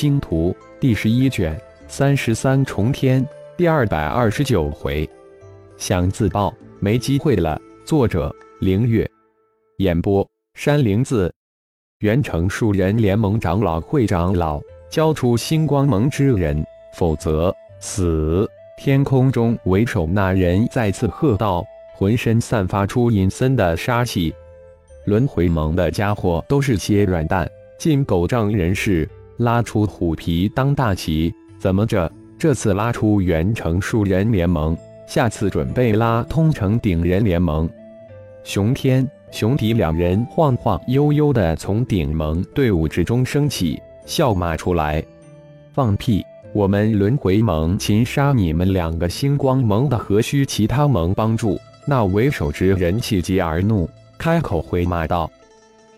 星图》第十一卷三十三重天第二百二十九回，想自爆没机会了。作者：凌月，演播：山灵子。元城树人联盟长老会长老交出星光盟之人，否则死！天空中为首那人再次喝道，浑身散发出阴森的杀气。轮回盟的家伙都是些软蛋，进狗仗人势，拉出虎皮当大旗。怎么着？这次拉出元城树人联盟，下次准备拉通城顶人联盟？熊天。熊迪两人晃晃悠悠地从顶盟队伍之中升起，笑骂出来：“放屁！我们轮回盟擒杀你们两个星光盟的，何须其他盟帮助？”那为首之人气急而怒，开口回骂道：“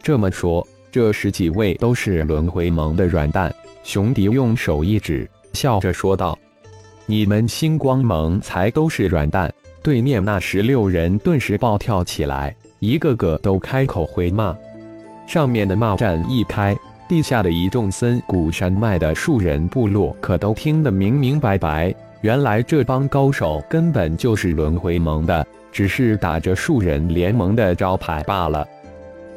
这么说，这十几位都是轮回盟的软蛋？”熊迪用手一指，笑着说道：“你们星光盟才都是软蛋！”对面那十六人顿时暴跳起来。一个个都开口回骂，上面的骂战一开，地下的一众森谷山脉的树人部落可都听得明明白白。原来这帮高手根本就是轮回盟的，只是打着树人联盟的招牌罢了。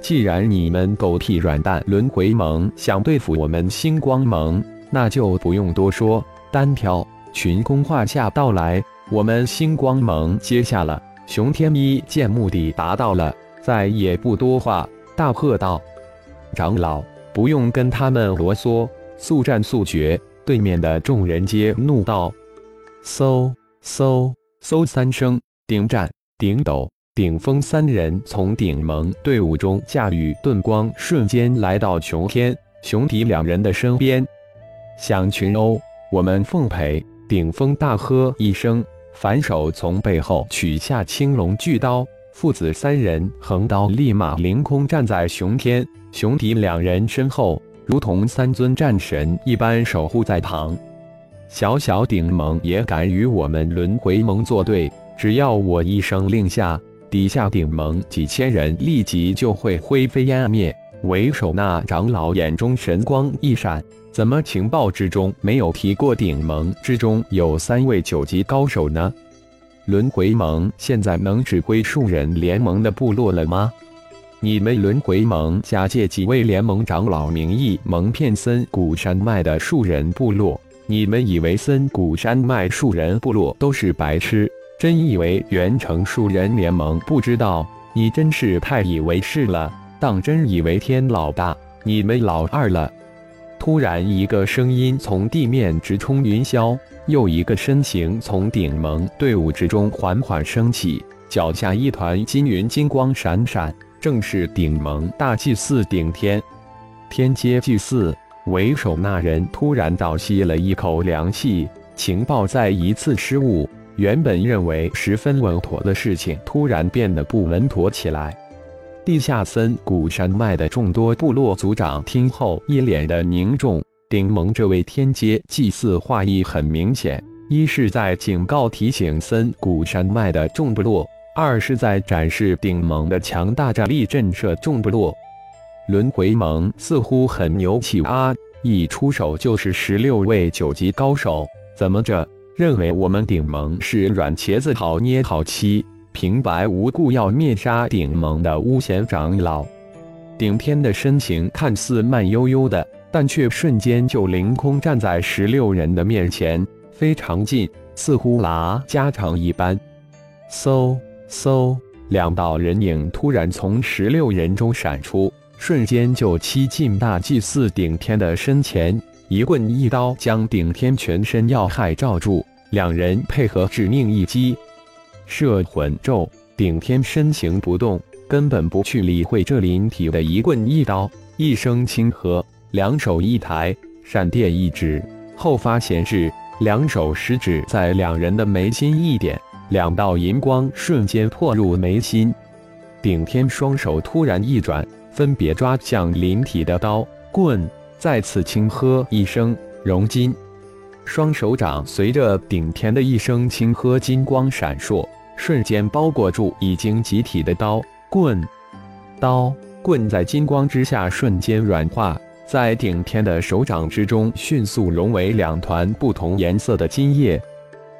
既然你们狗屁软蛋轮回盟想对付我们星光盟，那就不用多说，单挑群攻化下到来，我们星光盟接下了。熊天一见目的达到了，再也不多话，大喝道：“长老，不用跟他们啰嗦，速战速决！”对面的众人皆怒道：“嗖嗖嗖！”三声，顶战、顶斗、顶峰三人从顶盟队伍中驾驭遁光，瞬间来到熊天、熊迪两人的身边。想群殴，我们奉陪！顶峰大喝一声。反手从背后取下青龙巨刀，父子三人横刀立马凌空站在熊天、熊迪两人身后，如同三尊战神一般守护在旁。小小顶盟也敢与我们轮回盟作对？只要我一声令下，底下顶盟几千人立即就会灰飞烟灭。为首那长老眼中神光一闪。怎么情报之中没有提过顶盟之中有三位九级高手呢？轮回盟现在能指挥数人联盟的部落了吗？你们轮回盟假借几位联盟长老名义蒙骗森谷山脉的数人部落，你们以为森谷山脉数人部落都是白痴？真以为元城数人联盟不知道？你真是太以为是了，当真以为天老大，你们老二了？突然，一个声音从地面直冲云霄，又一个身形从顶盟队伍之中缓缓升起，脚下一团金云金光闪闪，正是顶盟大祭司顶天。天阶祭祀为首那人突然倒吸了一口凉气，情报再一次失误，原本认为十分稳妥的事情，突然变得不稳妥起来。地下森谷山脉的众多部落族长听后，一脸的凝重。顶盟这位天阶祭祀话意很明显：一是在警告提醒森谷山脉的众部落；二是在展示顶盟的强大战力，震慑众部落。轮回盟似乎很牛气啊！一出手就是十六位九级高手，怎么着？认为我们顶盟是软茄子，好捏好欺？平白无故要灭杀顶盟的巫贤长老，顶天的身形看似慢悠悠的，但却瞬间就凌空站在十六人的面前，非常近，似乎拉家常一般。嗖嗖，两道人影突然从十六人中闪出，瞬间就欺近大祭司顶天的身前，一棍一刀将顶天全身要害罩住，两人配合致命一击。摄魂咒，顶天身形不动，根本不去理会这灵体的一棍一刀。一声轻喝，两手一抬，闪电一指，后发显示，两手食指在两人的眉心一点，两道银光瞬间破入眉心。顶天双手突然一转，分别抓向灵体的刀棍，再次轻喝一声“融金”。双手掌随着顶天的一声轻喝，金光闪烁，瞬间包裹住已经集体的刀棍。刀棍在金光之下瞬间软化，在顶天的手掌之中迅速融为两团不同颜色的金液。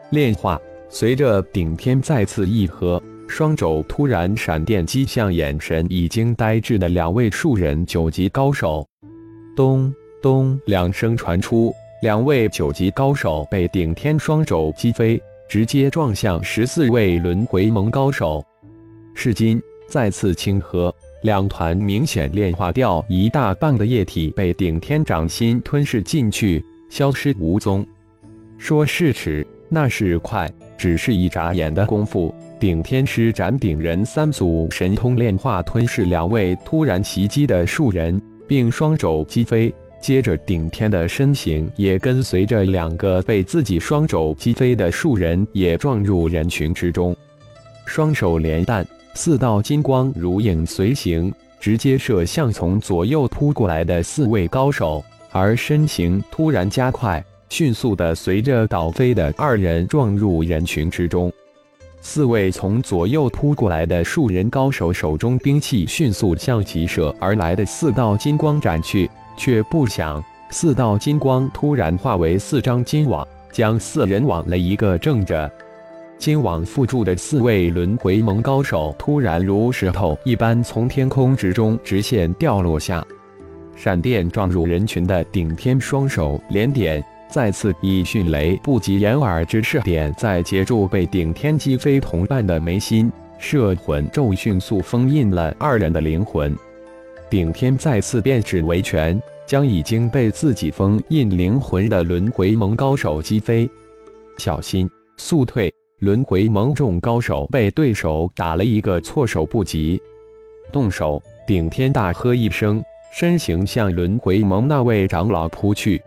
炼化，随着顶天再次一合，双肘突然闪电击向眼神已经呆滞的两位树人九级高手。咚咚两声传出，两位九级高手被顶天双肘击飞，直接撞向十四位轮回盟高手。是金再次清合。两团明显炼化掉一大半的液体被顶天掌心吞噬进去，消失无踪。说是迟，那是快，只是一眨眼的功夫，顶天施展顶人三组神通炼化吞噬两位突然袭击的树人，并双肘击飞。接着，顶天的身形也跟随着两个被自己双肘击飞的树人也撞入人群之中，双手连弹。四道金光如影随形，直接射向从左右扑过来的四位高手，而身形突然加快，迅速的随着倒飞的二人撞入人群之中。四位从左右扑过来的数人高手手中兵器迅速向急射而来的四道金光斩去，却不想四道金光突然化为四张金网，将四人网了一个正着。金网附住的四位轮回盟高手突然如石头一般从天空之中直线掉落下，闪电撞入人群的顶天双手连点，再次以迅雷不及掩耳之势点在截住被顶天击飞同伴的眉心，摄魂咒迅速封印了二人的灵魂。顶天再次变指为拳，将已经被自己封印灵魂的轮回盟高手击飞。小心，速退！轮回盟众高手被对手打了一个措手不及，动手！顶天大喝一声，身形向轮回盟那位长老扑去。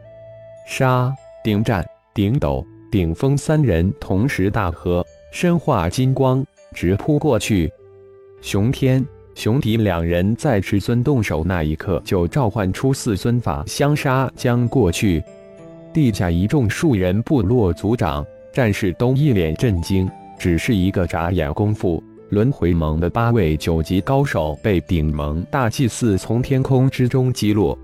杀！顶战、顶斗、顶峰三人同时大喝，身化金光，直扑过去。熊天、熊迪两人在至尊动手那一刻就召唤出四尊法相杀将过去。地下一众树人部落族长。战士都一脸震惊，只是一个眨眼功夫，轮回盟的八位九级高手被顶盟大祭司从天空之中击落。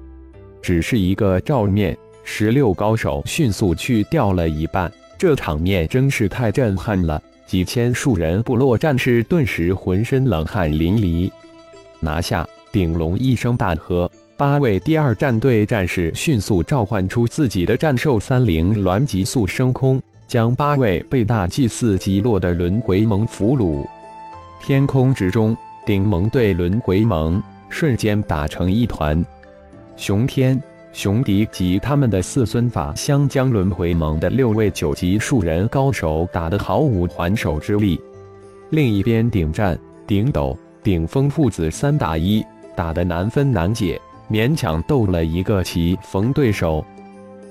只是一个照面，十六高手迅速去掉了一半，这场面真是太震撼了！几千数人部落战士顿时浑身冷汗淋漓。拿下！顶龙一声大喝，八位第二战队战士迅速召唤出自己的战兽三灵鸾，急速升空。将八位被大祭司击落的轮回盟俘虏。天空之中，顶盟对轮回盟瞬间打成一团。熊天、熊迪及他们的四尊法相将轮回盟的六位九级数人高手打得毫无还手之力。另一边，顶战、顶斗、顶峰父子三打一，打得难分难解，勉强斗了一个棋逢对手。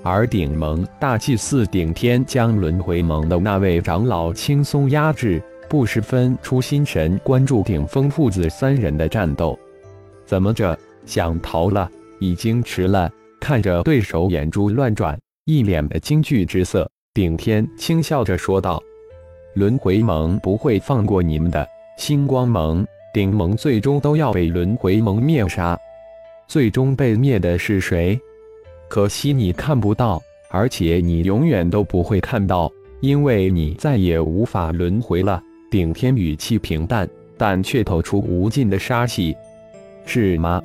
而顶盟大祭司顶天将轮回盟的那位长老轻松压制，不十分出心神关注顶峰父子三人的战斗。怎么着，想逃了？已经迟了。看着对手眼珠乱转，一脸的惊惧之色，顶天轻笑着说道：“轮回盟不会放过你们的。星光盟、顶盟最终都要被轮回盟灭杀。最终被灭的是谁？”可惜你看不到，而且你永远都不会看到，因为你再也无法轮回了。顶天语气平淡，但却透出无尽的杀气。是吗？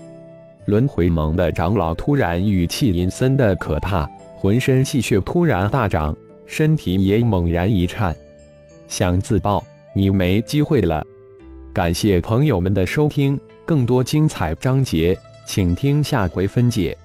轮回盟的长老突然语气阴森的可怕，浑身气血突然大涨，身体也猛然一颤。想自爆，你没机会了。感谢朋友们的收听，更多精彩章节，请听下回分解。